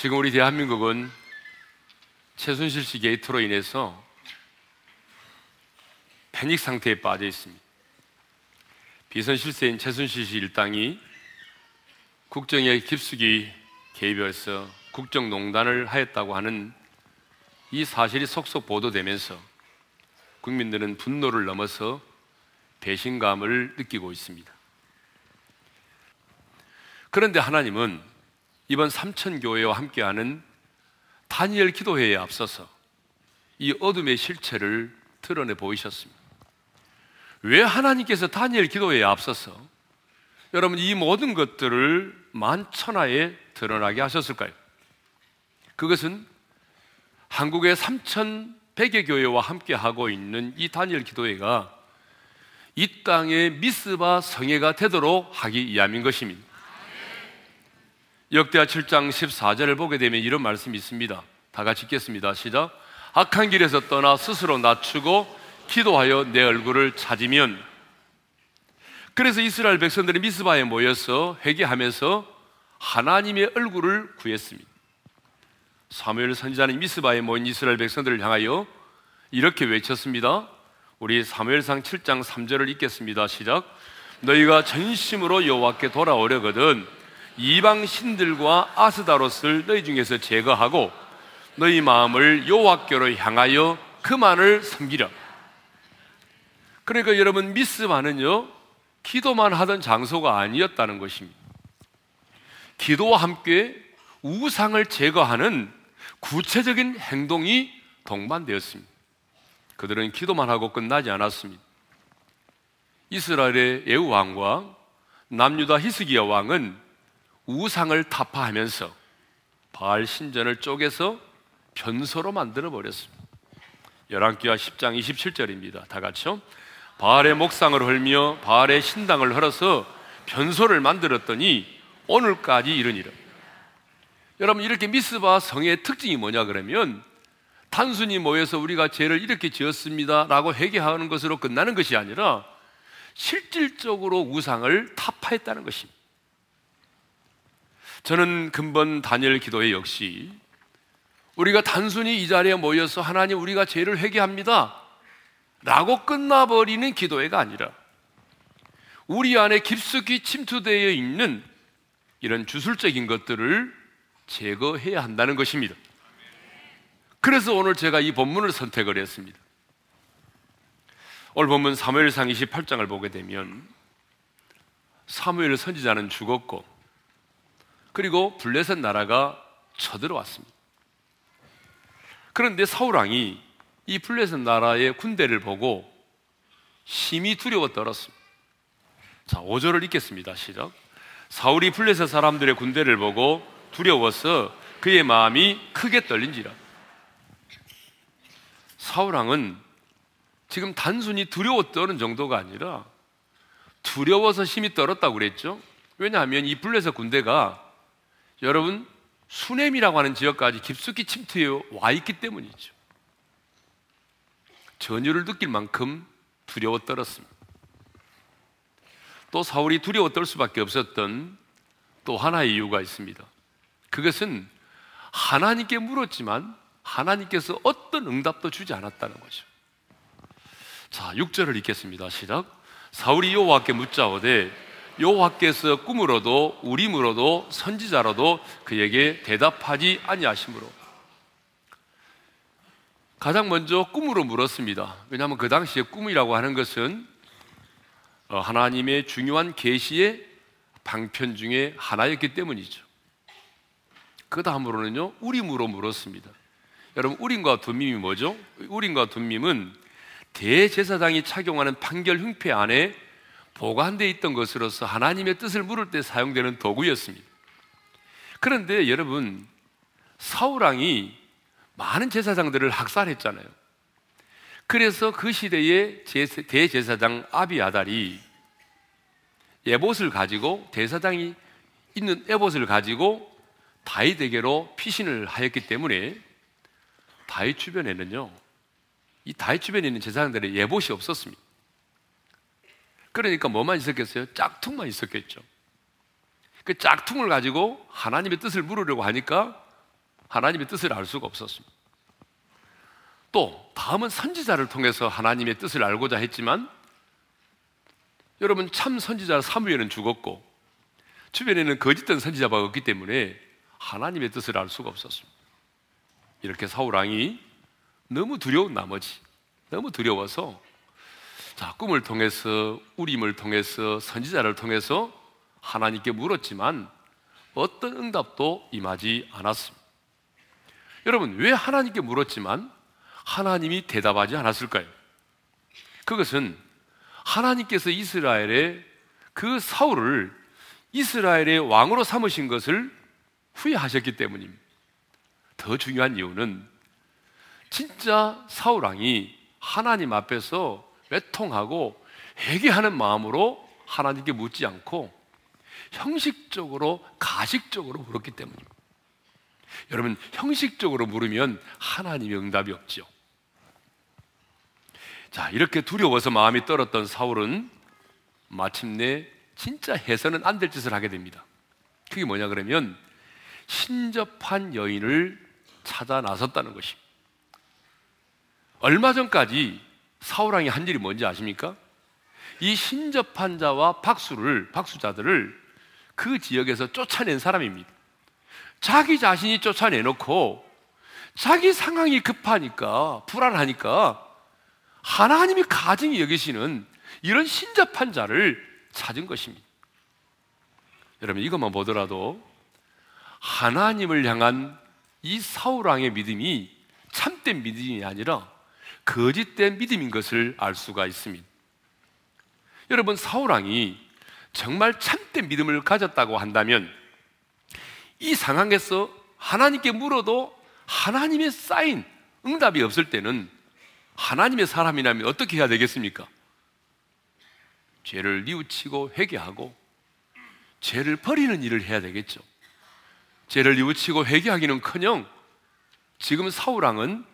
지금 우리 대한민국은 최순실 씨 게이트로 인해서 패닉 상태에 빠져 있습니다. 비선 실세인 최순실 씨 일당이 국정에 깊숙이 개입해서 국정농단을 하였다고 하는 이 사실이 속속 보도되면서 국민들은 분노를 넘어서 배신감을 느끼고 있습니다. 그런데 하나님은 이번 삼천교회와 함께하는 다니엘 기도회에 앞서서 이 어둠의 실체를 드러내 보이셨습니다. 왜 하나님께서 다니엘 기도회에 앞서서 여러분 이 모든 것들을 만천하에 드러나게 하셨을까요? 그것은 한국의 3,100여 교회와 함께 하고 있는 이 다니엘 기도회가 이 땅의 미스바 성회가 되도록 하기 위함인 것입니다. 역대하 7장 14절을 보게 되면 이런 말씀이 있습니다. 다 같이 읽겠습니다. 시작. 악한 길에서 떠나 스스로 낮추고 기도하여 내 얼굴을 찾으면 그래서 이스라엘 백성들이 미스바에 모여서 회개하면서 하나님의 얼굴을 구했습니다. 사무엘 선지자는 미스바에 모인 이스라엘 백성들을 향하여 이렇게 외쳤습니다. 우리 사무엘상 7장 3절을 읽겠습니다. 시작. 너희가 전심으로 여호와께 돌아오려거든 이방 신들과 아스다롯을 너희 중에서 제거하고 너희 마음을 여호와께로 향하여 그만을 섬기라. 그러니까 여러분 미스바는요 기도만 하던 장소가 아니었다는 것입니다. 기도와 함께 우상을 제거하는 구체적인 행동이 동반되었습니다. 그들은 기도만 하고 끝나지 않았습니다. 이스라엘의 예후 왕과 남유다 히스기야 왕은 우상을 타파하면서 바알 신전을 쪼개서 변소로 만들어 버렸습니다. 열왕기하 10장 27절입니다. 다 같이요. 바알의 목상을 헐며 바알의 신당을 헐어서 변소를 만들었더니 오늘까지 이르니라. 여러분 이렇게 미스바 성의 특징이 뭐냐 그러면 단순히 모여서 우리가 죄를 이렇게 지었습니다라고 회개하는 것으로 끝나는 것이 아니라 실질적으로 우상을 타파했다는 것입니다. 저는 근본 다니엘 기도에 역시 우리가 단순히 이 자리에 모여서 하나님 우리가 죄를 회개합니다. 라고 끝나버리는 기도회가 아니라 우리 안에 깊숙이 침투되어 있는 이런 주술적인 것들을 제거해야 한다는 것입니다. 그래서 오늘 제가 이 본문을 선택을 했습니다. 오늘 본문 사무엘상 28장을 보게 되면 사무엘 선지자는 죽었고 그리고 블레셋 나라가 쳐들어왔습니다. 그런데 사울 왕이 이 블레셋 나라의 군대를 보고 심히 두려워 떨었습니다. 자, 5절을 읽겠습니다. 시작. 사울이 블레셋 사람들의 군대를 보고 두려워서 그의 마음이 크게 떨린지라. 사울왕은 지금 단순히 두려워 떠는 정도가 아니라 두려워서 심히 떨었다고 그랬죠. 왜냐하면 이 블레셋 군대가 여러분 수넴이라고 하는 지역까지 깊숙이 침투해 와 있기 때문이죠. 전율을 느낄 만큼 두려워 떨었습니다. 또 사울이 두려워 떨 수밖에 없었던 또 하나의 이유가 있습니다. 그것은 하나님께 물었지만 하나님께서 어떤 응답도 주지 않았다는 거죠. 자, 6절을 읽겠습니다. 시작. 사울이 여호와께 묻자오되 여호와께서 꿈으로도 우림으로도 선지자로도 그에게 대답하지 아니하심으로 가장 먼저 꿈으로 물었습니다. 왜냐하면 그 당시에 꿈이라고 하는 것은 어, 하나님의 중요한 계시의 방편 중에 하나였기 때문이죠. 그 다음으로는요, 우림으로 물었습니다. 여러분, 우림과 둠밈이 뭐죠? 우림과 둠밈은 대제사장이 착용하는 판결 흉패 안에 보관되어 있던 것으로서 하나님의 뜻을 물을 때 사용되는 도구였습니다. 그런데 여러분, 사우랑이 많은 제사장들을 학살했잖아요. 그래서 그 시대의 대제사장 아비아달이 에봇을 가지고 대사장이 있는 에봇을 가지고 다윗에게로 피신을 하였기 때문에 다윗 주변에는요 이 다윗 주변에 있는 제사장들의 예봇이 없었습니다. 그러니까 뭐만 있었겠어요? 짝퉁만 있었겠죠. 그 짝퉁을 가지고 하나님의 뜻을 물으려고 하니까 하나님의 뜻을 알 수가 없었습니다. 또 다음은 선지자를 통해서 하나님의 뜻을 알고자 했지만 여러분 참 선지자 사무엘은 죽었고 주변에는 거짓된 선지자가 없기 때문에 하나님의 뜻을 알 수가 없었습니다. 이렇게 사울 왕이 너무 두려운 나머지 너무 두려워서 자, 꿈을 통해서 우림을 통해서 선지자를 통해서 하나님께 물었지만 어떤 응답도 임하지 않았습니다. 여러분, 왜 하나님께 물었지만 하나님이 대답하지 않았을까요? 그것은 하나님께서 이스라엘의 그 사울을 이스라엘의 왕으로 삼으신 것을 후회하셨기 때문입니다. 더 중요한 이유는 진짜 사울 왕이 하나님 앞에서 외통하고 회개하는 마음으로 하나님께 묻지 않고 형식적으로 가식적으로 물었기 때문입니다. 여러분 형식적으로 물으면 하나님의 응답이 없죠. 자 이렇게 두려워서 마음이 떨었던 사울은 마침내 진짜 해서는 안 될 짓을 하게 됩니다. 그게 뭐냐 그러면 신접한 여인을 찾아 나섰다는 것입니다. 얼마 전까지 사울왕이 한 일이 뭔지 아십니까? 이 신접한 자와 박수를 박수자들을 그 지역에서 쫓아낸 사람입니다. 자기 자신이 쫓아내놓고 자기 상황이 급하니까 불안하니까 하나님이 가증히 여기시는 이런 신접한 자를 찾은 것입니다. 여러분 이것만 보더라도 하나님을 향한 이 사울왕의 믿음이 참된 믿음이 아니라 거짓된 믿음인 것을 알 수가 있습니다. 여러분 사울왕이 정말 참된 믿음을 가졌다고 한다면 이 상황에서 하나님께 물어도 하나님의 사인, 응답이 없을 때는 하나님의 사람이라면 어떻게 해야 되겠습니까? 죄를 뉘우치고 회개하고 죄를 버리는 일을 해야 되겠죠. 죄를 뉘우치고 회개하기는커녕 지금 사울왕은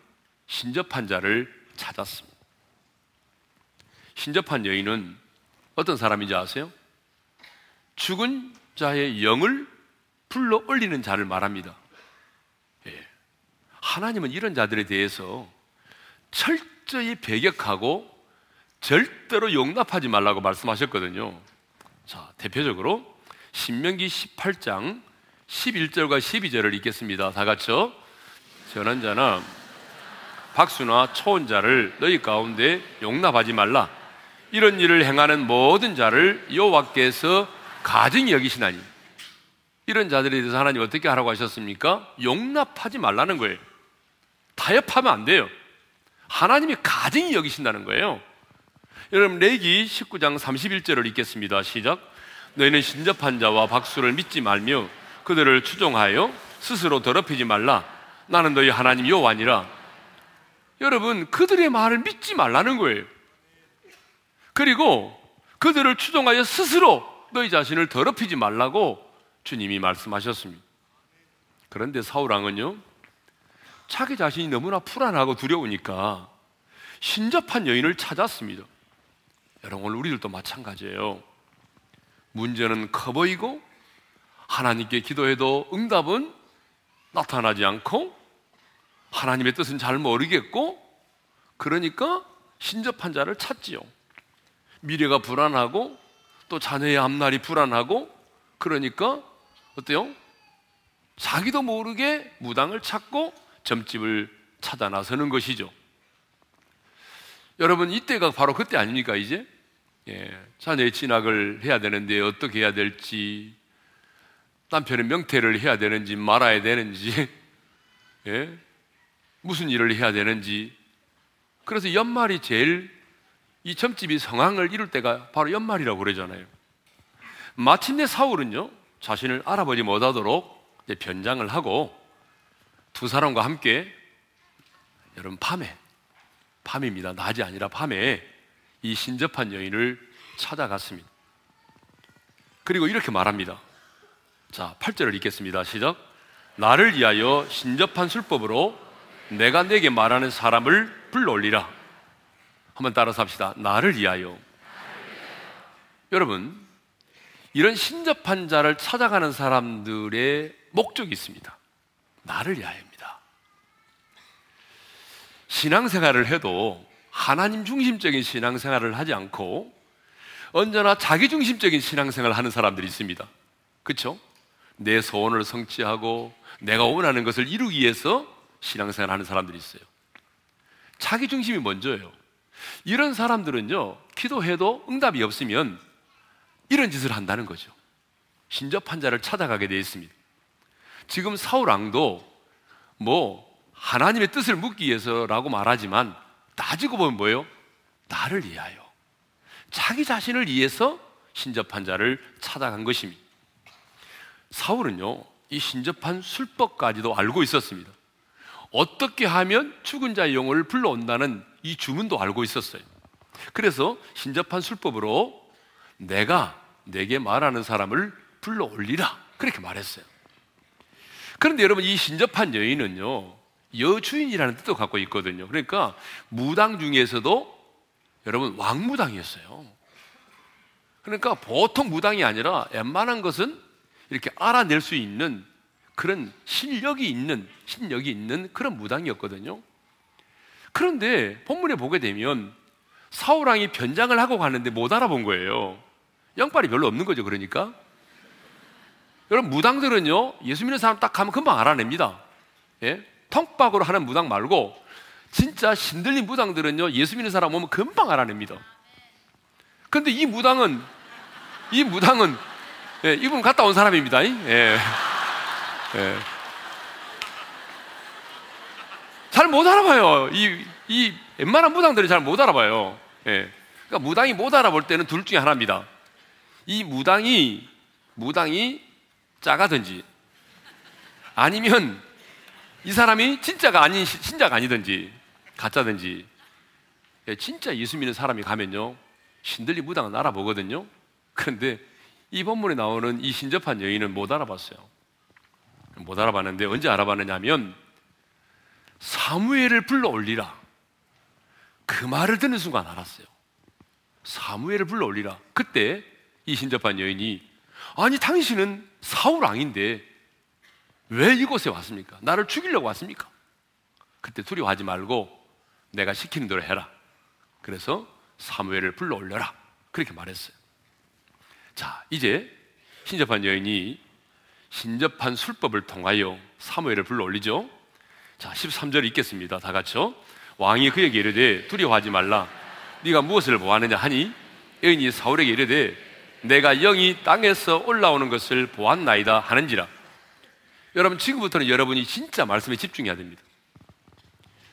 신접한 자를 찾았습니다. 신접한 여인은 어떤 사람인지 아세요? 죽은 자의 영을 불러 올리는 자를 말합니다. 예. 하나님은 이런 자들에 대해서 철저히 배격하고 절대로 용납하지 말라고 말씀하셨거든요. 자, 대표적으로 신명기 18장 11절과 12절을 읽겠습니다. 다 같이요. 전한 자나 박수나 초혼자를 너희 가운데 용납하지 말라. 이런 일을 행하는 모든 자를 여호와께서 가증히 여기시나니 이런 자들에 대해서 하나님 어떻게 하라고 하셨습니까? 용납하지 말라는 거예요. 타협하면 안 돼요. 하나님이 가증히 여기신다는 거예요. 여러분 레기 19장 31절을 읽겠습니다. 시작. 너희는 신접한 자와 박수를 믿지 말며 그들을 추종하여 스스로 더럽히지 말라. 나는 너희 하나님 여호와니라. 여러분, 그들의 말을 믿지 말라는 거예요. 그리고 그들을 추종하여 스스로 너희 자신을 더럽히지 말라고 주님이 말씀하셨습니다. 그런데 사울왕은요, 자기 자신이 너무나 불안하고 두려우니까 신접한 여인을 찾았습니다. 여러분, 우리들도 마찬가지예요. 문제는 커 보이고 하나님께 기도해도 응답은 나타나지 않고 하나님의 뜻은 잘 모르겠고 그러니까 신접한 자를 찾지요. 미래가 불안하고 또 자녀의 앞날이 불안하고 그러니까 어때요? 자기도 모르게 무당을 찾고 점집을 찾아 나서는 것이죠. 여러분 이때가 바로 그때 아닙니까 이제? 예, 자녀의 진학을 해야 되는데 어떻게 해야 될지 남편의 명태를 해야 되는지 말아야 되는지 예? 무슨 일을 해야 되는지 그래서 연말이 제일 이 점집이 성황을 이룰 때가 바로 연말이라고 그러잖아요. 마침내 사울은요 자신을 알아보지 못하도록 변장을 하고 두 사람과 함께 여러분 밤에 밤입니다. 낮이 아니라 밤에 이 신접한 여인을 찾아갔습니다. 그리고 이렇게 말합니다. 자, 8절을 읽겠습니다. 시작. 나를 위하여 신접한 술법으로 내가 내게 말하는 사람을 불러올리라. 한번 따라서 합시다. 나를 위하여. 여러분, 이런 신접한 자를 찾아가는 사람들의 목적이 있습니다. 나를 위하여입니다. 신앙생활을 해도 하나님 중심적인 신앙생활을 하지 않고 언제나 자기 중심적인 신앙생활을 하는 사람들이 있습니다. 그렇죠? 내 소원을 성취하고 내가 원하는 것을 이루기 위해서 신앙생활을 하는 사람들이 있어요. 자기 중심이 먼저예요. 이런 사람들은요, 기도해도 응답이 없으면 이런 짓을 한다는 거죠. 신접한 자를 찾아가게 되어 있습니다. 지금 사울 왕도 뭐 하나님의 뜻을 묻기 위해서라고 말하지만 따지고 보면 뭐예요? 나를 위하여. 자기 자신을 위해서 신접한 자를 찾아간 것입니다. 사울은요, 이 신접한 술법까지도 알고 있었습니다. 어떻게 하면 죽은 자의 영혼을 불러온다는 이 주문도 알고 있었어요. 그래서 신접한 술법으로 내가 내게 말하는 사람을 불러 올리라. 그렇게 말했어요. 그런데 여러분, 이 신접한 여인은요, 여주인이라는 뜻도 갖고 있거든요. 그러니까 무당 중에서도 여러분 왕무당이었어요. 그러니까 보통 무당이 아니라 웬만한 것은 이렇게 알아낼 수 있는 그런 실력이 있는 신력이 있는 그런 무당이었거든요. 그런데 본문에 보게 되면 사울 왕이 변장을 하고 가는데 못 알아본 거예요. 양발이 별로 없는 거죠. 그러니까 여러분 무당들은요 예수 믿는 사람 딱 가면 금방 알아냅니다. 예? 턱박으로 하는 무당 말고 진짜 신들린 무당들은요 예수 믿는 사람 오면 금방 알아냅니다. 근데 이 무당은 이 무당은 예, 이분 갔다 온 사람입니다. 예. 예. 잘못 알아봐요. 이, 이 웬만한 무당들이 잘 못 알아봐요. 예. 그러니까 무당이 못 알아볼 때는 둘 중에 하나입니다. 이 무당이 무당이 짜가든지 아니면 이 사람이 진짜가 아닌 신자가 아니든지 가짜든지 예, 진짜 예수 믿는 사람이 가면요 신들리 무당은 알아보거든요. 그런데 이 본문에 나오는 이 신접한 여인은 못 알아봤어요. 못 알아봤는데 언제 알아봤느냐면 사무엘을 불러 올리라. 그 말을 듣는 순간 알았어요. 사무엘을 불러 올리라. 그때 이 신접한 여인이 아니 당신은 사울 왕인데 왜 이곳에 왔습니까? 나를 죽이려고 왔습니까? 그때 두려워하지 말고 내가 시키는 대로 해라. 그래서 사무엘을 불러 올려라. 그렇게 말했어요. 자, 이제 신접한 여인이 신접한 술법을 통하여 사무엘을 불러 올리죠. 자, 13절 읽겠습니다. 다 같이요. 왕이 그에게 이르되 두려워하지 말라. 네가 무엇을 보았느냐 하니 여인이 사울에게 이르되 내가 영이 땅에서 올라오는 것을 보았나이다 하는지라. 여러분 지금부터는 여러분이 진짜 말씀에 집중해야 됩니다.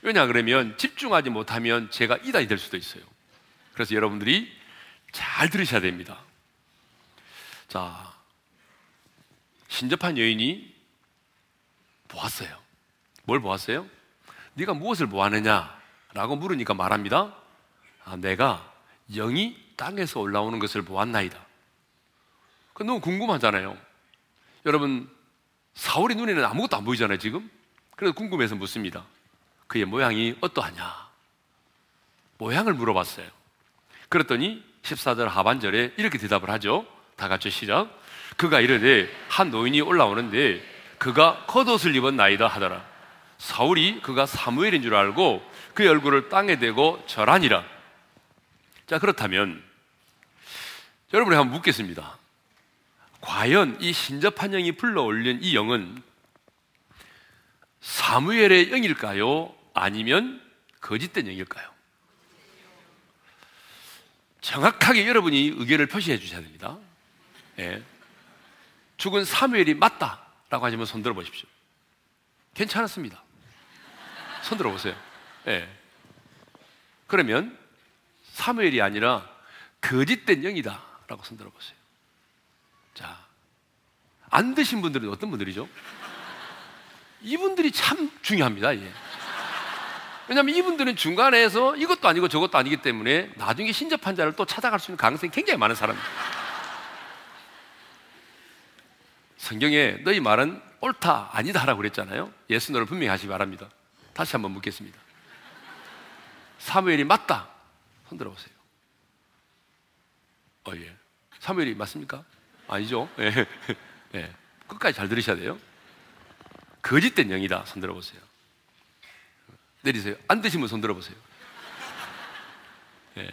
왜냐 그러면 집중하지 못하면 제가 이단이 될 수도 있어요. 그래서 여러분들이 잘 들으셔야 됩니다. 자, 신접한 여인이 보았어요. 뭘 보았어요? 네가 무엇을 보았느냐? 라고 물으니까 말합니다. 아, 내가 영이 땅에서 올라오는 것을 보았나이다. 그 너무 궁금하잖아요. 여러분, 사울의 눈에는 아무것도 안 보이잖아요, 지금? 그래서 궁금해서 묻습니다. 그의 모양이 어떠하냐? 모양을 물어봤어요. 그랬더니 14절 하반절에 이렇게 대답을 하죠. 다 같이 시작. 그가 이르되 한 노인이 올라오는데 그가 겉옷을 입은 나이다 하더라. 사울이 그가 사무엘인 줄 알고 그의 얼굴을 땅에 대고 절하니라. 자, 그렇다면 여러분이 한번 묻겠습니다. 과연 이 신접한 영이 불러올린 이 영은 사무엘의 영일까요? 아니면 거짓된 영일까요? 정확하게 여러분이 의견을 표시해 주셔야 됩니다. 예. 죽은 사무엘이 맞다라고 하시면 손 들어 보십시오. 괜찮았습니다. 손 들어 보세요. 예. 그러면 사무엘이 아니라 거짓된 영이다라고 손 들어 보세요. 자, 안 드신 분들은 어떤 분들이죠? 이분들이 참 중요합니다. 예. 왜냐하면 이분들은 중간에서 이것도 아니고 저것도 아니기 때문에 나중에 신접한 자를 또 찾아갈 수 있는 가능성이 굉장히 많은 사람입니다. 성경에 너희 말은 옳다, 아니다라고 그랬잖아요. 예수 너를 분명히 하시 기 바랍니다. 다시 한번 묻겠습니다. 사무엘이 맞다. 손 들어보세요. 어, 예. 사무엘이 맞습니까? 아니죠. 예. 예. 끝까지 잘 들으셔야 돼요. 거짓된 영이다. 손 들어보세요. 내리세요. 안 드시면 손 들어보세요. 예.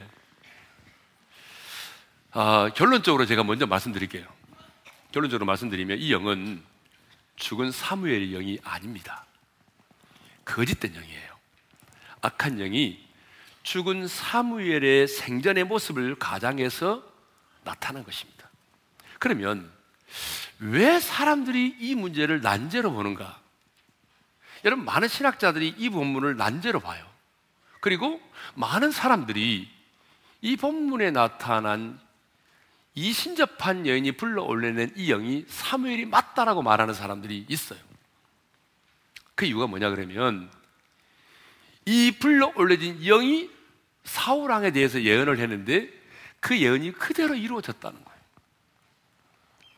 아, 결론적으로 제가 먼저 말씀드릴게요. 결론적으로 말씀드리면 이 영은 죽은 사무엘의 영이 아닙니다. 거짓된 영이에요. 악한 영이 죽은 사무엘의 생전의 모습을 가장해서 나타난 것입니다. 그러면 왜 사람들이 이 문제를 난제로 보는가? 여러분, 많은 신학자들이 이 본문을 난제로 봐요. 그리고 많은 사람들이 이 본문에 나타난 이 신접한 여인이 불러 올려낸 이 영이 사무엘이 맞다라고 말하는 사람들이 있어요. 그 이유가 뭐냐 그러면 이 불러 올려진 영이 사울 왕에 대해서 예언을 했는데 그 예언이 그대로 이루어졌다는 거예요.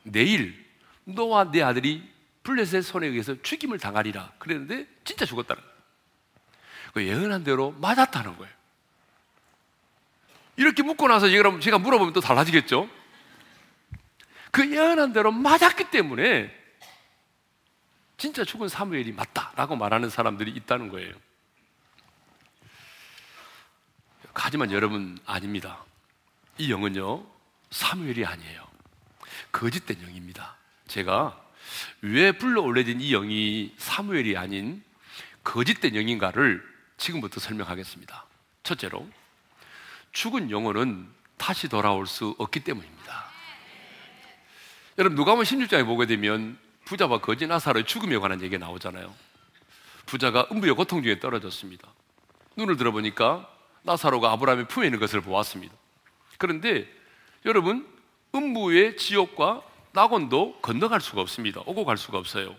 내일 너와 내 아들이 블레셋 손에 의해서 죽임을 당하리라 그랬는데 진짜 죽었다는 거예요. 그 예언한 대로 맞았다는 거예요. 이렇게 묻고 나서 제가 물어보면 또 달라지겠죠? 그 예언한 대로 맞았기 때문에 진짜 죽은 사무엘이 맞다라고 말하는 사람들이 있다는 거예요. 하지만 여러분 아닙니다. 이 영은요 사무엘이 아니에요. 거짓된 영입니다. 제가 왜 불러 올려진 이 영이 사무엘이 아닌 거짓된 영인가를 지금부터 설명하겠습니다. 첫째로 죽은 영혼은 다시 돌아올 수 없기 때문입니다. 여러분 누가복음 16장에 보게 되면 부자와 거지 나사로의 죽음에 관한 얘기가 나오잖아요. 부자가 음부의 고통 중에 떨어졌습니다. 눈을 들어보니까 나사로가 아브라함의 품에 있는 것을 보았습니다. 그런데 여러분 음부의 지옥과 낙원도 건너갈 수가 없습니다. 오고 갈 수가 없어요.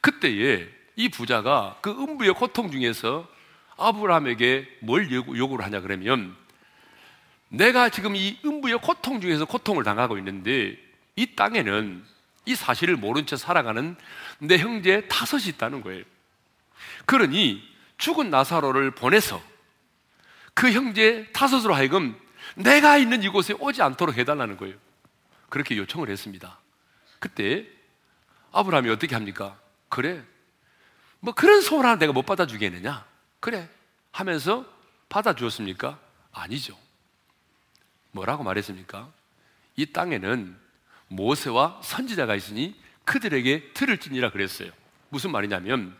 그때에 이 부자가 그 음부의 고통 중에서 아브라함에게 뭘 요구를 하냐 그러면 내가 지금 이 음부의 고통 중에서 고통을 당하고 있는데 이 땅에는 이 사실을 모른 채 살아가는 내 형제 다섯이 있다는 거예요. 그러니 죽은 나사로를 보내서 그 형제 다섯으로 하여금 내가 있는 이곳에 오지 않도록 해달라는 거예요. 그렇게 요청을 했습니다. 그때 아브라함이 어떻게 합니까? 그래. 뭐 그런 소원 하나 내가 못 받아주겠느냐? 그래. 하면서 받아주었습니까? 아니죠. 뭐라고 말했습니까? 이 땅에는 모세와 선지자가 있으니 그들에게 들을 지니라 그랬어요. 무슨 말이냐면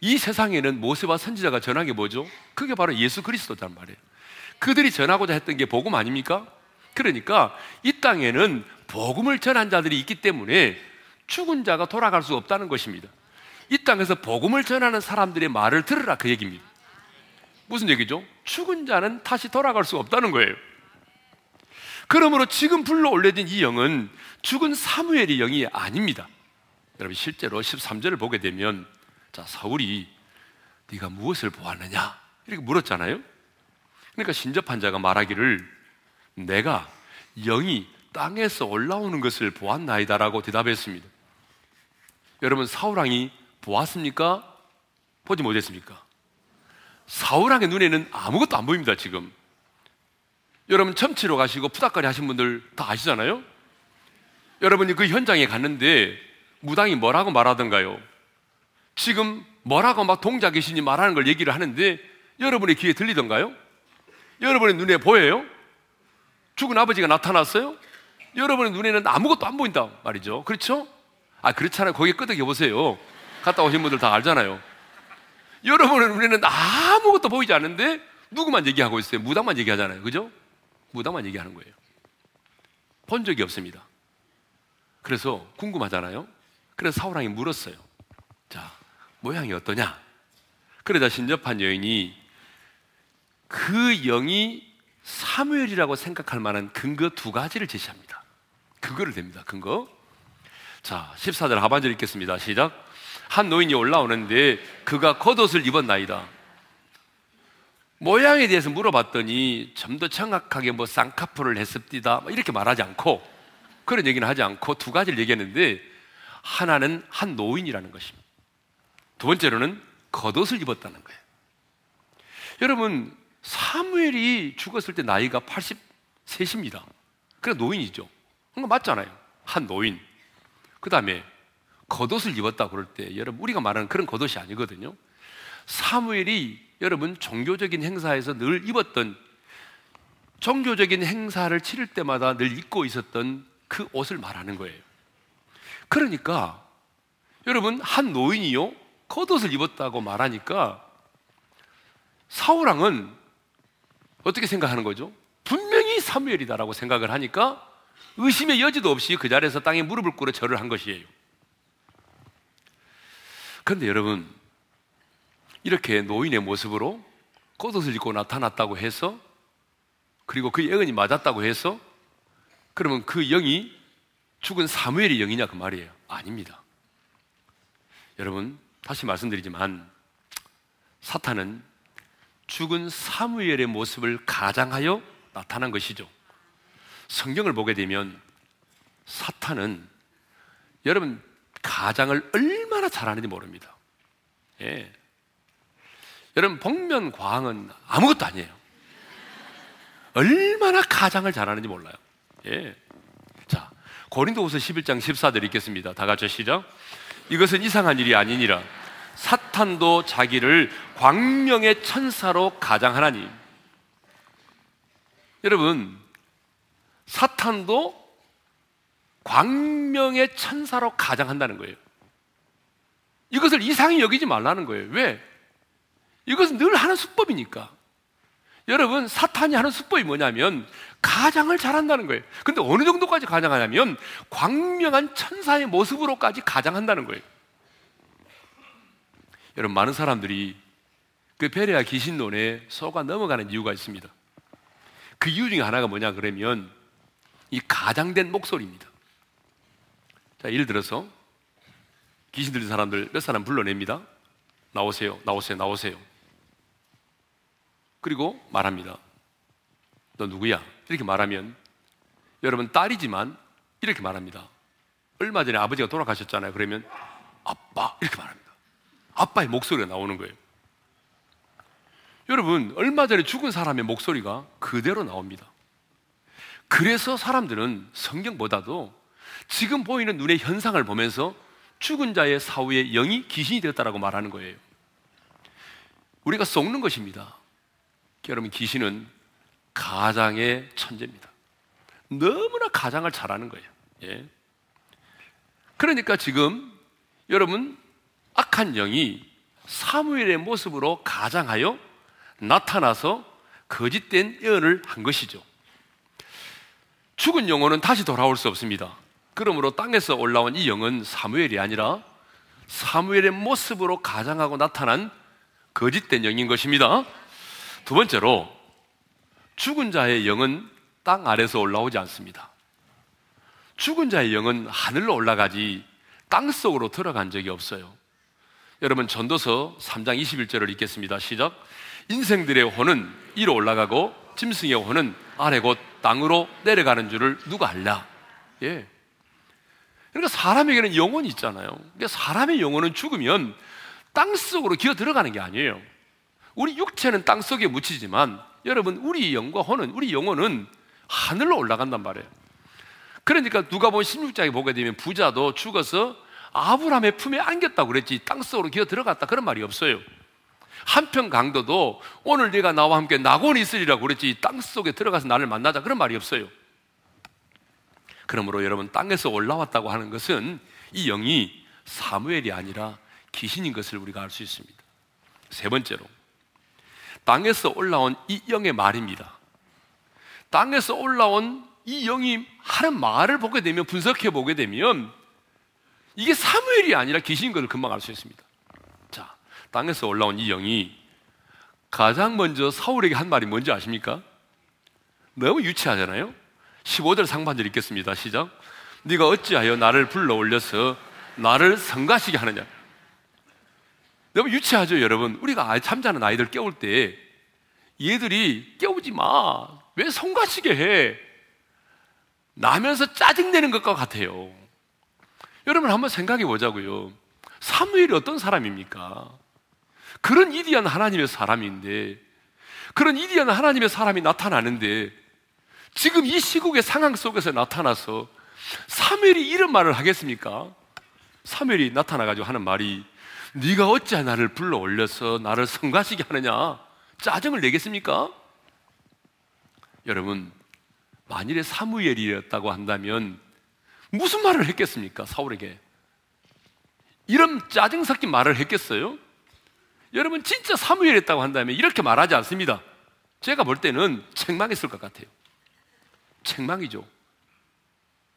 이 세상에는 모세와 선지자가 전한 게 뭐죠? 그게 바로 예수 그리스도란 말이에요. 그들이 전하고자 했던 게 복음 아닙니까? 그러니까 이 땅에는 복음을 전한 자들이 있기 때문에 죽은 자가 돌아갈 수 없다는 것입니다. 이 땅에서 복음을 전하는 사람들의 말을 들으라 그 얘기입니다. 무슨 얘기죠? 죽은 자는 다시 돌아갈 수 없다는 거예요. 그러므로 지금 불러 올려진 이 영은 죽은 사무엘의 영이 아닙니다. 여러분 실제로 13절을 보게 되면 자 사울이 네가 무엇을 보았느냐 이렇게 물었잖아요. 그러니까 신접한 자가 말하기를 내가 영이 땅에서 올라오는 것을 보았나이다라고 대답했습니다. 여러분 사울왕이 보았습니까? 보지 못했습니까? 사울왕의 눈에는 아무것도 안 보입니다 지금. 여러분 첨치로 가시고 푸닥거리 하신 분들 다 아시잖아요? 여러분이 그 현장에 갔는데 무당이 뭐라고 말하던가요? 지금 뭐라고 막 동작 계시니 말하는 걸 얘기를 하는데 여러분의 귀에 들리던가요? 여러분의 눈에 보여요? 죽은 아버지가 나타났어요? 여러분의 눈에는 아무것도 안 보인다 말이죠. 그렇죠? 아, 그렇잖아요. 거기 끄덕여 보세요. 갔다 오신 분들 다 알잖아요. 여러분의 눈에는 아무것도 보이지 않는데 누구만 얘기하고 있어요? 무당만 얘기하잖아요. 그죠? 무당만 얘기하는 거예요. 본 적이 없습니다. 그래서 궁금하잖아요. 그래서 사울왕이 물었어요. 자, 모양이 어떠냐? 그러자 신접한 여인이 그 영이 사무엘이라고 생각할 만한 근거 두 가지를 제시합니다. 근거를 댑니다. 근거. 자, 14절 하반절 읽겠습니다. 시작. 한 노인이 올라오는데 그가 겉옷을 입었나이다. 모양에 대해서 물어봤더니 좀 더 정확하게 뭐 쌍꺼풀을 했습니다. 뭐 이렇게 말하지 않고 그런 얘기는 하지 않고 두 가지를 얘기했는데 하나는 한 노인이라는 것입니다. 두 번째로는 겉옷을 입었다는 거예요. 여러분 사무엘이 죽었을 때 나이가 83입니다. 그래 노인이죠. 그거 맞잖아요. 한 노인. 그 다음에 겉옷을 입었다 그럴 때 여러분 우리가 말하는 그런 겉옷이 아니거든요. 사무엘이 여러분 종교적인 행사에서 늘 입었던 종교적인 행사를 치를 때마다 늘 입고 있었던 그 옷을 말하는 거예요. 그러니까 여러분 한 노인이요 겉옷을 입었다고 말하니까 사우랑은 어떻게 생각하는 거죠? 분명히 사무엘이다라고 생각을 하니까 의심의 여지도 없이 그 자리에서 땅에 무릎을 꿇어 절을 한 것이에요. 그런데 여러분 이렇게 노인의 모습으로 겉옷을 입고 나타났다고 해서 그리고 그 예언이 맞았다고 해서 그러면 그 영이 죽은 사무엘의 영이냐 그 말이에요. 아닙니다. 여러분 다시 말씀드리지만 사탄은 죽은 사무엘의 모습을 가장하여 나타난 것이죠. 성경을 보게 되면 사탄은 여러분 가장을 얼마나 잘하는지 모릅니다. 예. 여러분 복면 과항은 아무것도 아니에요. 얼마나 가장을 잘하는지 몰라요. 예. 자, 고린도후서 11장 14절 읽겠습니다. 다 같이 시작. 이것은 이상한 일이 아니니라. 사탄도 자기를 광명의 천사로 가장하나니. 여러분, 사탄도 광명의 천사로 가장한다는 거예요. 이것을 이상히 여기지 말라는 거예요. 왜? 이것은 늘 하는 수법이니까. 여러분, 사탄이 하는 수법이 뭐냐면 가장을 잘한다는 거예요. 근데 어느 정도까지 가장하냐면 광명한 천사의 모습으로까지 가장한다는 거예요. 여러분, 많은 사람들이 그 베레아 귀신론에 속아 넘어가는 이유가 있습니다. 그 이유 중에 하나가 뭐냐 그러면 이 가장된 목소리입니다. 자, 예를 들어서 귀신 들린 사람들 몇 사람 불러냅니다. 나오세요, 나오세요, 나오세요. 그리고 말합니다. 너 누구야? 이렇게 말하면 여러분 딸이지만 이렇게 말합니다. 얼마 전에 아버지가 돌아가셨잖아요. 그러면 아빠 이렇게 말합니다. 아빠의 목소리가 나오는 거예요. 여러분 얼마 전에 죽은 사람의 목소리가 그대로 나옵니다. 그래서 사람들은 성경보다도 지금 보이는 눈의 현상을 보면서 죽은 자의 사후에 영이 귀신이 되었다라고 말하는 거예요. 우리가 썩는 것입니다. 여러분 귀신은 가장의 천재입니다. 너무나 가장을 잘하는 거예요. 예. 그러니까 지금 여러분 악한 영이 사무엘의 모습으로 가장하여 나타나서 거짓된 예언을 한 것이죠. 죽은 영혼은 다시 돌아올 수 없습니다. 그러므로 땅에서 올라온 이 영은 사무엘이 아니라 사무엘의 모습으로 가장하고 나타난 거짓된 영인 것입니다. 두 번째로 죽은 자의 영은 땅 아래서 올라오지 않습니다. 죽은 자의 영은 하늘로 올라가지 땅 속으로 들어간 적이 없어요. 여러분 전도서 3장 21절을 읽겠습니다. 시작. 인생들의 혼은 위로 올라가고 짐승의 혼은 아래 곧 땅으로 내려가는 줄을 누가 알냐? 예. 그러니까 사람에게는 영혼이 있잖아요. 그러니까 사람의 영혼은 죽으면 땅 속으로 기어 들어가는 게 아니에요. 우리 육체는 땅 속에 묻히지만 여러분 우리 영과 혼은 우리 영혼은 하늘로 올라간단 말이에요. 그러니까 누가 본 16장에 보게 되면 부자도 죽어서 아브라함의 품에 안겼다고 그랬지 땅 속으로 기어 들어갔다 그런 말이 없어요. 한편 강도도 오늘 네가 나와 함께 낙원이 있으리라고 그랬지 땅 속에 들어가서 나를 만나자 그런 말이 없어요. 그러므로 여러분 땅에서 올라왔다고 하는 것은 이 영이 사무엘이 아니라 귀신인 것을 우리가 알 수 있습니다. 세 번째로 땅에서 올라온 이 영의 말입니다. 땅에서 올라온 이 영이 하는 말을 보게 되면 분석해 보게 되면 이게 사무엘이 아니라 귀신인 것을 금방 알 수 있습니다. 자, 땅에서 올라온 이 영이 가장 먼저 사울에게 한 말이 뭔지 아십니까? 너무 유치하잖아요. 15절 상반절 읽겠습니다. 시작. 네가 어찌하여 나를 불러 올려서 나를 성가시게 하느냐? 너무 유치하죠, 여러분. 우리가 잠자는 아이들 깨울 때 얘들이 깨우지 마. 왜 성가시게 해? 나면서 짜증내는 것과 같아요. 여러분 한번 생각해 보자고요. 사무엘이 어떤 사람입니까? 그런 이디한 하나님의 사람인데, 그런 이디한 하나님의 사람이 나타나는데, 지금 이 시국의 상황 속에서 나타나서 사무엘이 이런 말을 하겠습니까? 사무엘이 나타나 가지고 하는 말이 네가 어찌 나를 불러 올려서 나를 성가시게 하느냐? 짜증을 내겠습니까? 여러분, 만일에 사무엘이었다고 한다면 무슨 말을 했겠습니까? 사울에게. 이런 짜증 섞인 말을 했겠어요? 여러분, 진짜 사무엘이었다고 한다면 이렇게 말하지 않습니다. 제가 볼 때는 책망했을 것 같아요. 책망이죠.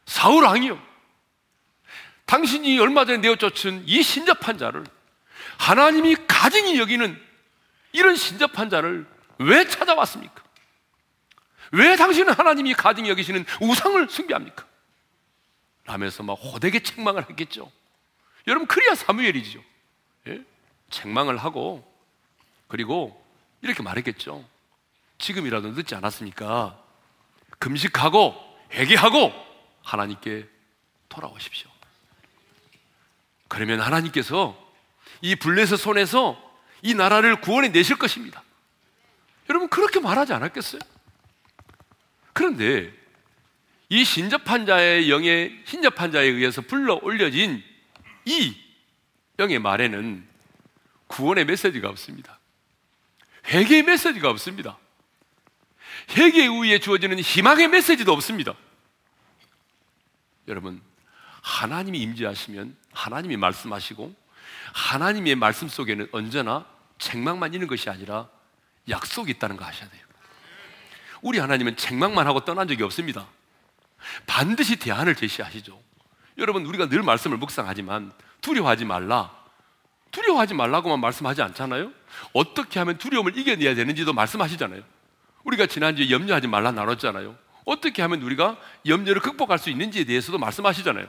사울 왕이요. 당신이 얼마 전에 내어 쫓은 이 신접한 자를 하나님이 가증히 여기는 이런 신접한 자를 왜 찾아왔습니까? 왜 당신은 하나님이 가증히 여기시는 우상을 숭배합니까? 라면서 막 호되게 책망을 했겠죠. 여러분, 그래야 사무엘이죠. 예? 책망을 하고, 그리고 이렇게 말했겠죠. 지금이라도 늦지 않았습니까? 금식하고, 회개하고, 하나님께 돌아오십시오. 그러면 하나님께서 이 블레셋 손에서 이 나라를 구원해 내실 것입니다. 여러분 그렇게 말하지 않았겠어요? 그런데 이 신접한 자의 영의 신접한 자에 의해서 불러 올려진 이 영의 말에는 구원의 메시지가 없습니다. 회개의 메시지가 없습니다. 회개에 의해 주어지는 희망의 메시지도 없습니다. 여러분, 하나님이 임재하시면 하나님이 말씀하시고 하나님의 말씀 속에는 언제나 책망만 있는 것이 아니라 약속이 있다는 거 아셔야 돼요. 우리 하나님은 책망만 하고 떠난 적이 없습니다. 반드시 대안을 제시하시죠. 여러분, 우리가 늘 말씀을 묵상하지만 두려워하지 말라. 두려워하지 말라고만 말씀하지 않잖아요? 어떻게 하면 두려움을 이겨내야 되는지도 말씀하시잖아요. 우리가 지난주에 염려하지 말라 나눴잖아요. 어떻게 하면 우리가 염려를 극복할 수 있는지에 대해서도 말씀하시잖아요.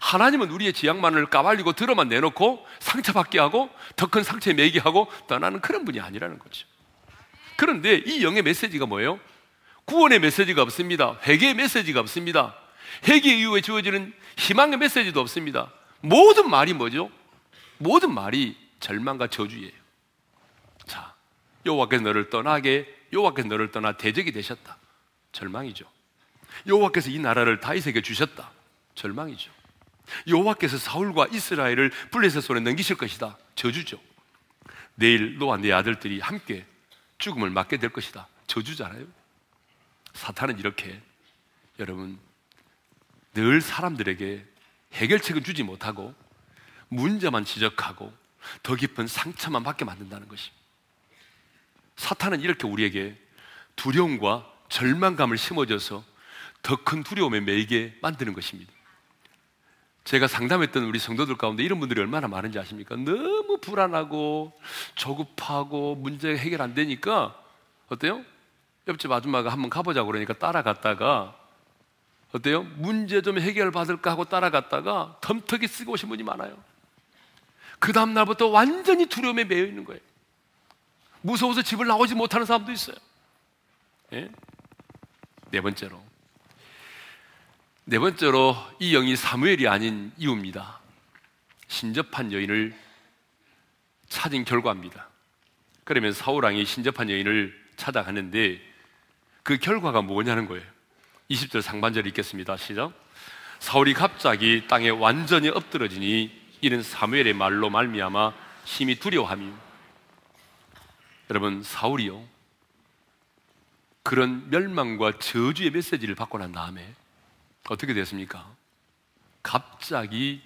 하나님은 우리의 지향만을 까발리고 들어만 내놓고 상처받게 하고 더 큰 상처에 매게 하고 떠나는 그런 분이 아니라는 거죠. 그런데 이 영의 메시지가 뭐예요? 구원의 메시지가 없습니다. 회개의 메시지가 없습니다. 회개 이후에 주어지는 희망의 메시지도 없습니다. 모든 말이 뭐죠? 모든 말이 절망과 저주예요. 자, 여호와께서 너를 떠나게 여호와께서 너를 떠나 대적이 되셨다. 절망이죠. 여호와께서 이 나라를 다윗에게 주셨다. 절망이죠. 여호와께서 사울과 이스라엘을 블레셋 손에 넘기실 것이다. 저주죠. 내일 너와 내 아들들이 함께 죽음을 맞게 될 것이다. 저주잖아요. 사탄은 이렇게 여러분 늘 사람들에게 해결책을 주지 못하고 문제만 지적하고 더 깊은 상처만 받게 만든다는 것입니다. 사탄은 이렇게 우리에게 두려움과 절망감을 심어줘서 더 큰 두려움에 매이게 만드는 것입니다. 제가 상담했던 우리 성도들 가운데 이런 분들이 얼마나 많은지 아십니까? 너무 불안하고 조급하고 문제 해결 안 되니까 어때요? 옆집 아줌마가 한번 가보자고 그러니까 따라갔다가 어때요? 문제 좀 해결 받을까 하고 따라갔다가 덤터기 쓰고 오신 분이 많아요. 그 다음 날부터 완전히 두려움에 매여 있는 거예요. 무서워서 집을 나오지 못하는 사람도 있어요. 예? 네 번째로 네 번째로 이 영이 사무엘이 아닌 이유입니다. 신접한 여인을 찾은 결과입니다. 그러면 사울왕이 신접한 여인을 찾아가는데 그 결과가 뭐냐는 거예요. 20절 상반절 읽겠습니다. 시작. 사울이 갑자기 땅에 완전히 엎드러지니 이는 사무엘의 말로 말미암아 심히 두려워함이 여러분 사울이요 그런 멸망과 저주의 메시지를 받고 난 다음에 어떻게 됐습니까? 갑자기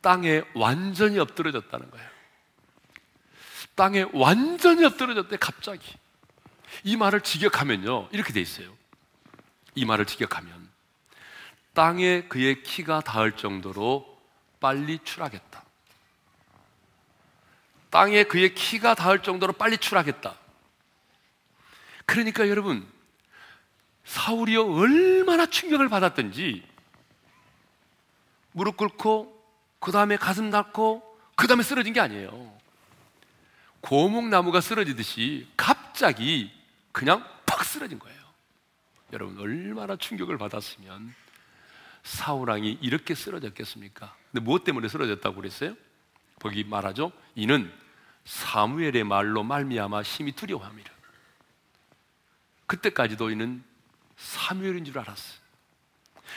땅에 완전히 엎드려졌다는 거예요. 땅에 완전히 엎드려졌대, 갑자기. 이 말을 직역하면요, 이렇게 돼 있어요. 이 말을 직역하면, 땅에 그의 키가 닿을 정도로 빨리 추락했다. 땅에 그의 키가 닿을 정도로 빨리 추락했다. 그러니까 여러분, 사울이요 얼마나 충격을 받았던지 무릎 꿇고 그 다음에 가슴 닫고 그 다음에 쓰러진 게 아니에요. 고목나무가 쓰러지듯이 갑자기 그냥 팍 쓰러진 거예요. 여러분 얼마나 충격을 받았으면 사울왕이 이렇게 쓰러졌겠습니까? 근데 무엇 때문에 쓰러졌다고 그랬어요? 거기 말하죠. 이는 사무엘의 말로 말미암아 심히 두려워함이라. 그때까지도 이는 사무엘인 줄 알았어요.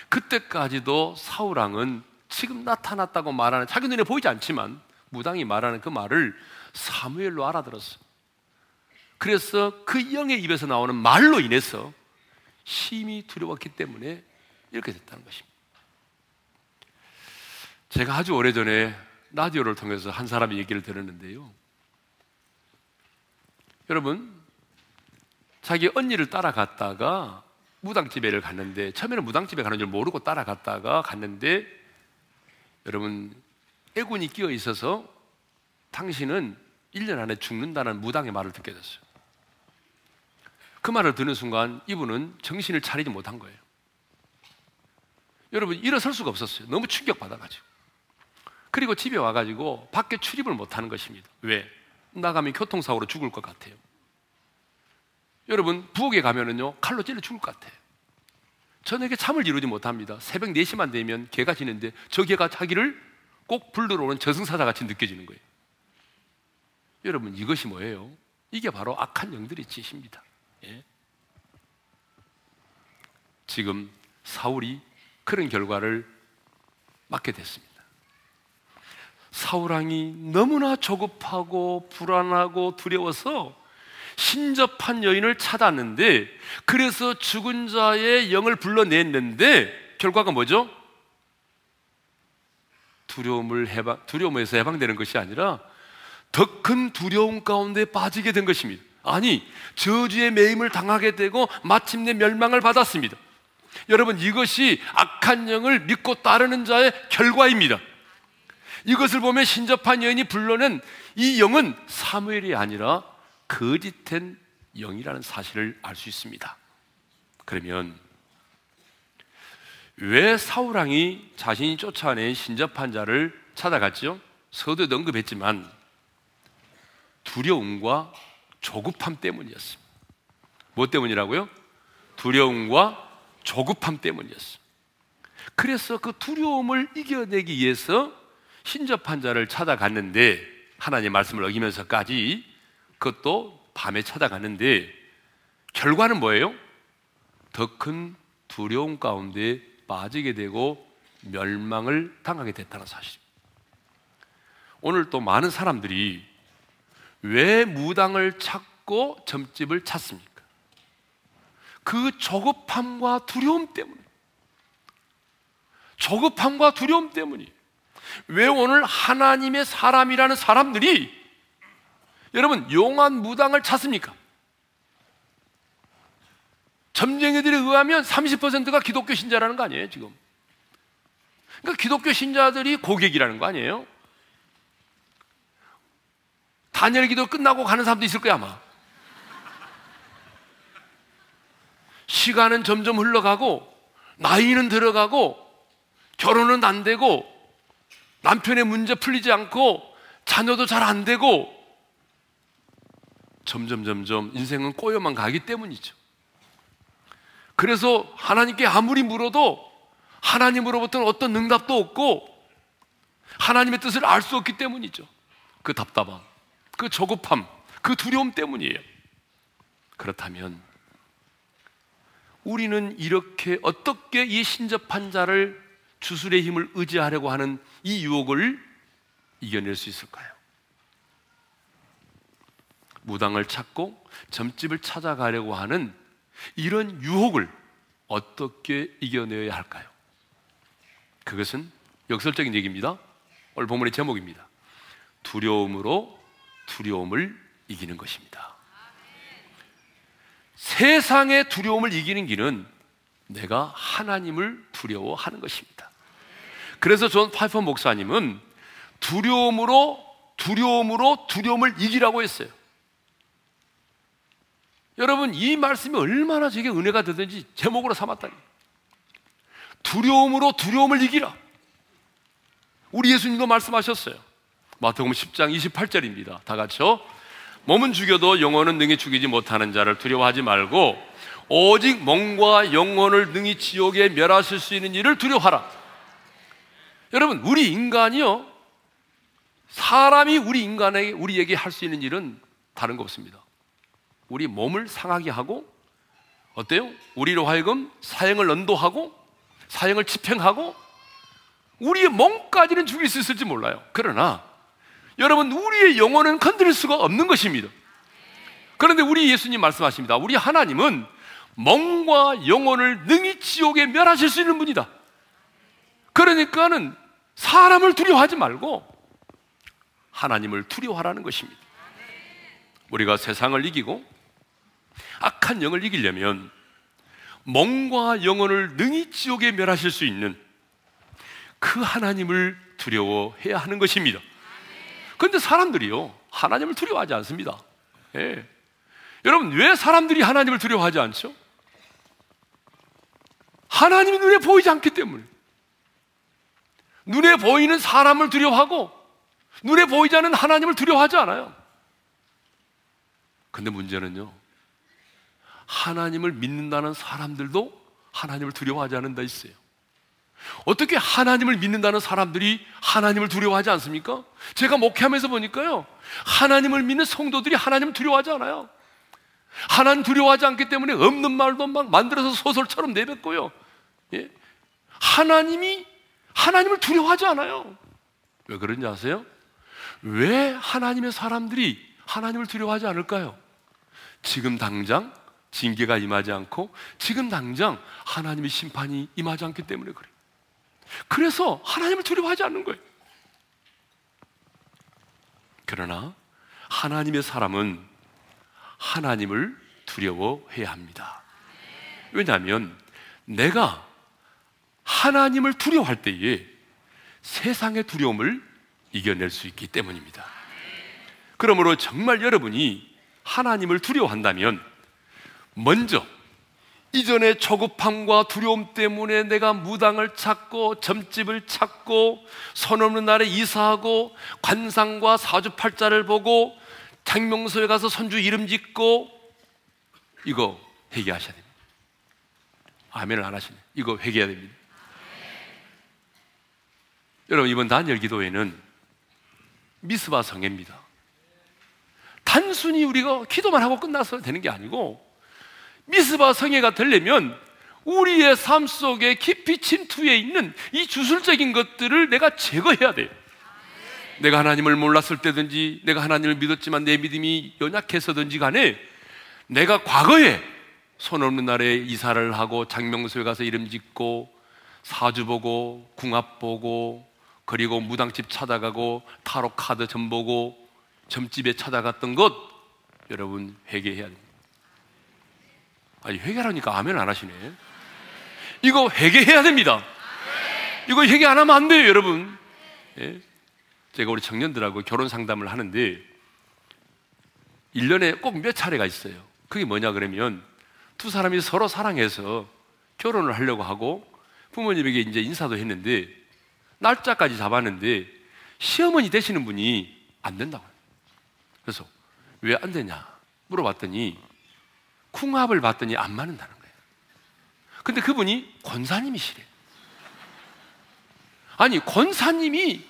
그때까지도 사울왕은 지금 나타났다고 말하는 자기 눈에 보이지 않지만 무당이 말하는 그 말을 사무엘로 알아들었어. 그래서 그 영의 입에서 나오는 말로 인해서 심히 두려웠기 때문에 이렇게 됐다는 것입니다. 제가 아주 오래전에 라디오를 통해서 한 사람의 얘기를 들었는데요. 여러분, 자기 언니를 따라갔다가 무당집에를 갔는데 처음에는 무당집에 가는 줄 모르고 따라갔다가 갔는데 여러분 애군이 끼어 있어서 당신은 1년 안에 죽는다는 무당의 말을 듣게 됐어요. 그 말을 듣는 순간 이분은 정신을 차리지 못한 거예요. 여러분 일어설 수가 없었어요. 너무 충격받아가지고. 그리고 집에 와가지고 밖에 출입을 못하는 것입니다. 왜? 나가면 교통사고로 죽을 것 같아요. 여러분 부엌에 가면은요 칼로 찔러 죽을 것 같아요. 저녁에 잠을 이루지 못합니다. 새벽 4시만 되면 개가 지는데 저 개가 자기를 꼭 불러오는 오 저승사자 같이 느껴지는 거예요. 여러분 이것이 뭐예요? 이게 바로 악한 영들의 짓입니다. 예? 지금 사울이 그런 결과를 맞게 됐습니다. 사울왕이 너무나 조급하고 불안하고 두려워서 신접한 여인을 찾았는데 그래서 죽은 자의 영을 불러냈는데 결과가 뭐죠? 두려움을 해방, 두려움에서 해방되는 것이 아니라 더 큰 두려움 가운데 빠지게 된 것입니다. 아니, 저주의 매임을 당하게 되고 마침내 멸망을 받았습니다. 여러분, 이것이 악한 영을 믿고 따르는 자의 결과입니다. 이것을 보면 신접한 여인이 불러낸 이 영은 사무엘이 아니라 거짓된 영이라는 사실을 알 수 있습니다. 그러면 왜 사울왕이 자신이 쫓아낸 신접한 자를 찾아갔죠? 서두에 언급했지만 두려움과 조급함 때문이었습니다. 뭐 때문이라고요? 두려움과 조급함 때문이었습니다. 그래서 그 두려움을 이겨내기 위해서 신접한 자를 찾아갔는데 하나님의 말씀을 어기면서까지 그것도 밤에 찾아가는데 결과는 뭐예요? 더 큰 두려움 가운데 빠지게 되고 멸망을 당하게 됐다는 사실입니다. 오늘 또 많은 사람들이 왜 무당을 찾고 점집을 찾습니까? 그 조급함과 두려움 때문에. 조급함과 두려움 때문이. 왜 오늘 하나님의 사람이라는 사람들이 여러분 용한 무당을 찾습니까? 점쟁이들에 의하면 30%가 기독교 신자라는 거 아니에요, 지금? 그러니까 기독교 신자들이 고객이라는 거 아니에요? 단열 기도 끝나고 가는 사람도 있을 거야, 아마. 시간은 점점 흘러가고, 나이는 들어가고, 결혼은 안 되고, 남편의 문제 풀리지 않고, 자녀도 잘 안 되고, 점점 점점 인생은 꼬여만 가기 때문이죠. 그래서 하나님께 아무리 물어도 하나님으로부터는 어떤 응답도 없고 하나님의 뜻을 알 수 없기 때문이죠. 그 답답함, 그 조급함, 그 두려움 때문이에요. 그렇다면 우리는 이렇게 어떻게 이 신접한 자를 주술의 힘을 의지하려고 하는 이 유혹을 이겨낼 수 있을까요? 무당을 찾고 점집을 찾아가려고 하는 이런 유혹을 어떻게 이겨내야 할까요? 그것은 역설적인 얘기입니다. 오늘 본문의 제목입니다. 두려움으로 두려움을 이기는 것입니다. 세상의 두려움을 이기는 길은 내가 하나님을 두려워하는 것입니다. 그래서 존 파이퍼 목사님은 두려움으로 두려움으로 두려움을 이기라고 했어요. 여러분 이 말씀이 얼마나 제게 은혜가 되든지 제목으로 삼았다니. 두려움으로 두려움을 이기라. 우리 예수님도 말씀하셨어요. 마태복음 10장 28절입니다. 다 같이요. 몸은 죽여도 영혼은 능히 죽이지 못하는 자를 두려워하지 말고 오직 몸과 영혼을 능히 지옥에 멸하실 수 있는 일을 두려워하라. 여러분, 우리 인간이요. 사람이 우리 인간에게 우리에게 할 수 있는 일은 다른 거 없습니다. 우리 몸을 상하게 하고 어때요? 우리로 하여금 사형을 언도하고 사형을 집행하고 우리의 몸까지는 죽일 수 있을지 몰라요. 그러나 여러분, 우리의 영혼은 건드릴 수가 없는 것입니다. 그런데 우리 예수님 말씀하십니다. 우리 하나님은 몸과 영혼을 능히 지옥에 멸하실 수 있는 분이다. 그러니까는 사람을 두려워하지 말고 하나님을 두려워하라는 것입니다. 우리가 세상을 이기고 악한 영을 이기려면 몸과 영혼을 능히 지옥에 멸하실 수 있는 그 하나님을 두려워해야 하는 것입니다. 그런데 사람들이요, 하나님을 두려워하지 않습니다. 예. 여러분, 왜 사람들이 하나님을 두려워하지 않죠? 하나님이 눈에 보이지 않기 때문에. 눈에 보이는 사람을 두려워하고, 눈에 보이지 않는 하나님을 두려워하지 않아요. 근데 문제는요, 하나님을 믿는다는 사람들도 하나님을 두려워하지 않는다 있어요. 어떻게 하나님을 믿는다는 사람들이 하나님을 두려워하지 않습니까? 제가 목회하면서 보니까요. 하나님을 믿는 성도들이 하나님을 두려워하지 않아요. 하나님 두려워하지 않기 때문에 없는 말도 막 만들어서 소설처럼 내뱉고요. 예? 하나님이 하나님을 두려워하지 않아요. 왜 그런지 아세요? 왜 하나님의 사람들이 하나님을 두려워하지 않을까요? 지금 당장 징계가 임하지 않고 지금 당장 하나님의 심판이 임하지 않기 때문에 그래요. 그래서 하나님을 두려워하지 않는 거예요. 그러나 하나님의 사람은 하나님을 두려워해야 합니다. 왜냐하면 내가 하나님을 두려워할 때에 세상의 두려움을 이겨낼 수 있기 때문입니다. 그러므로 정말 여러분이 하나님을 두려워한다면 먼저 이전의 초급함과 두려움 때문에 내가 무당을 찾고 점집을 찾고 선 없는 날에 이사하고 관상과 사주팔자를 보고 장명소에 가서 선주 이름 짓고 이거 회개하셔야 됩니다. 아멘을 안 하시네. 이거 회개해야 됩니다. 여러분 이번 단열 기도회는 미스바 성회입니다. 단순히 우리가 기도만 하고 끝나서 되는 게 아니고 미스바 성회가 되려면 우리의 삶 속에 깊이 침투해 있는 이 주술적인 것들을 내가 제거해야 돼요. 내가 하나님을 몰랐을 때든지 내가 하나님을 믿었지만 내 믿음이 연약해서든지 간에 내가 과거에 손 없는 날에 이사를 하고 장명소에 가서 이름 짓고 사주 보고 궁합 보고 그리고 무당집 찾아가고 타로 카드 점 보고 점집에 찾아갔던 것 여러분 회개해야 됩니다. 아니 회개하니까 아멘 안 하시네. 이거 회개해야 됩니다. 이거 회개 안 하면 안 돼요, 여러분. 예? 제가 우리 청년들하고 결혼 상담을 하는데 1년에 꼭 몇 차례가 있어요. 그게 뭐냐 그러면 두 사람이 서로 사랑해서 결혼을 하려고 하고 부모님에게 이제 인사도 했는데 날짜까지 잡았는데 시어머니 되시는 분이 안 된다고. 그래서 왜 안 되냐 물어봤더니 궁합을 봤더니 안 맞는다는 거예요. 근데 그분이 권사님이시래. 아니, 권사님이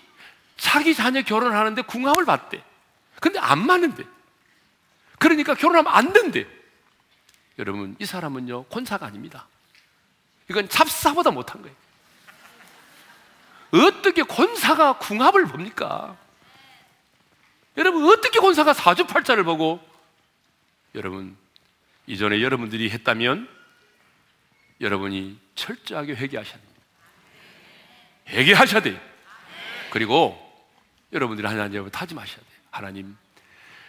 자기 자녀 결혼하는데 궁합을 봤대. 근데 안 맞는데. 그러니까 결혼하면 안 된대. 여러분, 이 사람은요, 권사가 아닙니다. 이건 잡사보다 못한 거예요. 어떻게 권사가 궁합을 봅니까? 여러분, 어떻게 권사가 사주팔자를 보고, 여러분, 이전에 여러분들이 했다면 여러분이 철저하게 회개하셔야 됩니다. 회개하셔야 돼요. 그리고 여러분들이 하나님 앞에 다짐하셔야 돼요. 하나님,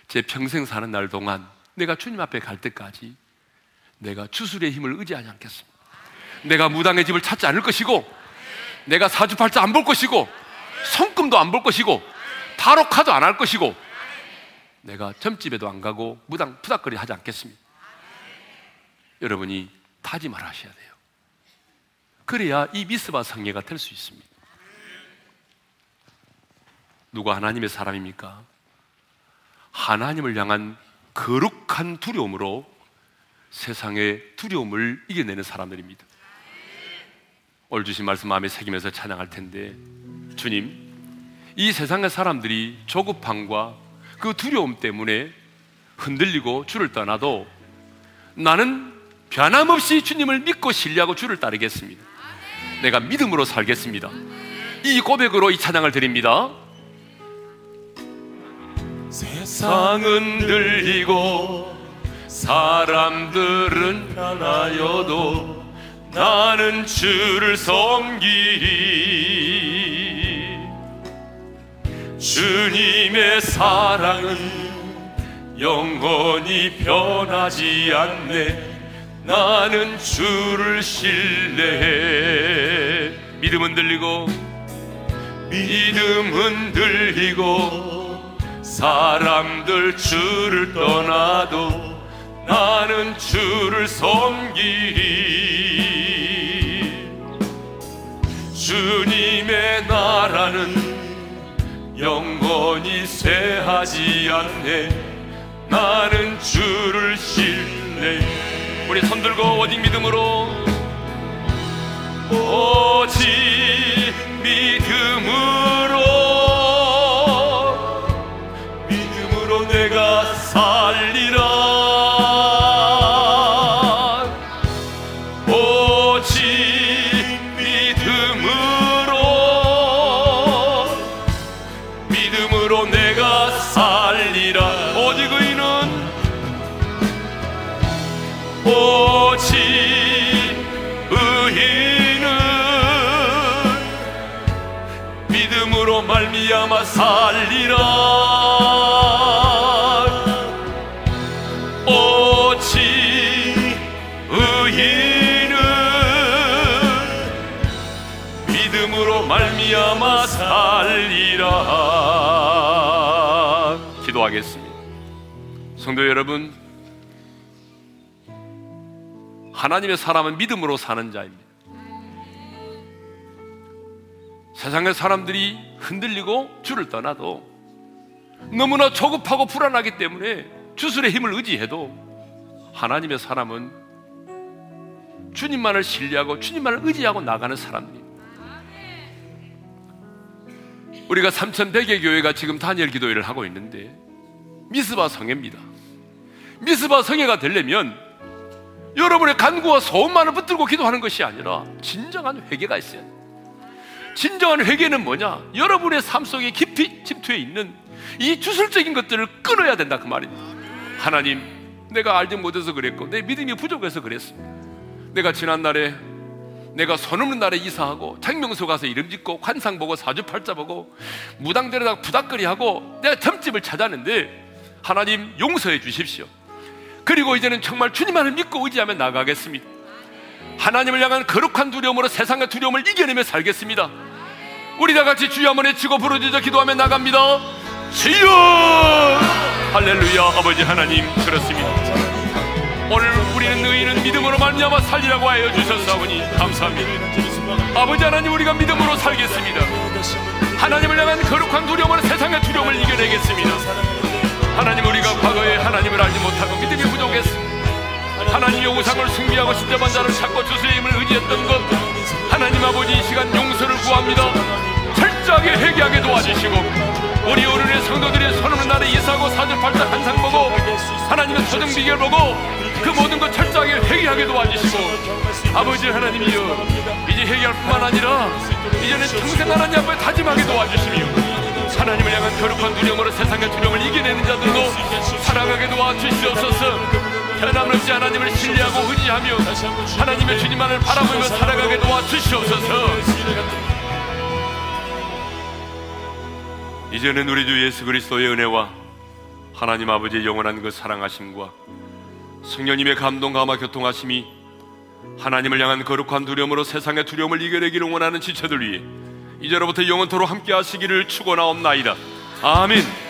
제 평생 사는 날 동안 내가 주님 앞에 갈 때까지 내가 주술의 힘을 의지하지 않겠습니다. 내가 무당의 집을 찾지 않을 것이고, 내가 사주팔자 안 볼 것이고, 성금도 안 볼 것이고, 타로카도 안 할 것이고, 내가 점집에도 안 가고 무당 푸닥거리 하지 않겠습니다. 여러분이 다짐을 하셔야 돼요. 그래야 이 미스바 성례가 될 수 있습니다. 누가 하나님의 사람입니까? 하나님을 향한 거룩한 두려움으로 세상의 두려움을 이겨내는 사람들입니다. 오늘 주신 말씀 마음에 새기면서 찬양할 텐데, 주님, 이 세상의 사람들이 조급함과 그 두려움 때문에 흔들리고 주를 떠나도 나는 변함없이 주님을 믿고 신뢰하고 주를 따르겠습니다. 내가 믿음으로 살겠습니다. 이 고백으로 이 찬양을 드립니다. 세상은 들리고 사람들은 하나여도 나는 주를 섬기리 주님의 사랑은 영원히 변하지 않네 나는 주를 신뢰해. 믿음은 들리고 믿음은 들리고 사람들 주를 떠나도 나는 주를 섬기리. 주님의 나라는 영원히 쇠하지 않네. 나는 주를 신뢰 우리 손들고 오직 믿음으로. 오직 믿음으로 살리라. 오직 의인은 믿음으로 말미암아 살리라. 기도하겠습니다. 성도 여러분 하나님의 사람은 믿음으로 사는 자입니다 세상의 사람들이 흔들리고 주를 떠나도 너무나 조급하고 불안하기 때문에 주술의 힘을 의지해도 하나님의 사람은 주님만을 신뢰하고 주님만을 의지하고 나가는 사람들입니다. 우리가 삼천대개 교회가 지금 단열 기도회를 하고 있는데 미스바 성회입니다. 미스바 성회가 되려면 여러분의 간구와 소원만을 붙들고 기도하는 것이 아니라 진정한 회개가 있어야 돼요. 진정한 회개는 뭐냐? 여러분의 삶 속에 깊이 침투해 있는 이 주술적인 것들을 끊어야 된다 그 말입니다. 하나님, 내가 알지 못해서 그랬고 내 믿음이 부족해서 그랬습니다. 내가 지난 날에 내가 손 없는 날에 이사하고 장명소 가서 이름 짓고 관상 보고 사주팔자 보고 무당들에다가 부닥거리하고 내가 점집을 찾았는데 하나님 용서해 주십시오. 그리고 이제는 정말 주님만을 믿고 의지하며 나가겠습니다. 하나님을 향한 거룩한 두려움으로 세상의 두려움을 이겨내며 살겠습니다. 우리 다 같이 주여 한번 외치고 부르짖어 기도하며 나갑니다. 주여! 할렐루야 아버지 하나님 그렇습니다. 오늘 우리는 의인은 믿음으로 말미암아 살리라고 하여 주셨사오니 감사합니다. 아버지 하나님 우리가 믿음으로 살겠습니다. 하나님을 향한 거룩한 두려움으로 세상의 두려움을 이겨내겠습니다. 하나님 우리가 과거에 하나님을 알지 못하고 믿음이 부족했습니다. 하나님의 우상을 숭배하고 신자만 자를 찾고 주수의 힘을 의지했던 것 하나님 아버지 이 시간 용서를 구합니다. 철저하게 회개하게 도와주시고 우리 어른의 성도들이 손없는 날에 이사하고 사주팔자 한상 보고 하나님의 소정 비결 보고 그 모든 것 철저하게 회개하게 도와주시고 아버지 하나님이여 이제 회개할 뿐만 아니라 이제는 평생 하나님 앞에 다짐하게 도와주시며 하나님을 향한 거룩한 두려움으로 세상의 두려움을 이겨내는 자들도 살아가게 도와주시옵소서 변함없이 하나님을 신뢰하고 의지하며 하나님의 주님만을 바라보며 살아가게 도와주시옵소서. 이제는 우리 주 예수 그리스도의 은혜와 하나님 아버지의 영원한 그 사랑하심과 성령님의 감동 감화 교통하심이 하나님을 향한 거룩한 두려움으로 세상의 두려움을 이겨내기를 원하는 지체들 위해 이제로부터 영원토로 함께 하시기를 축원하옵나이다. 아멘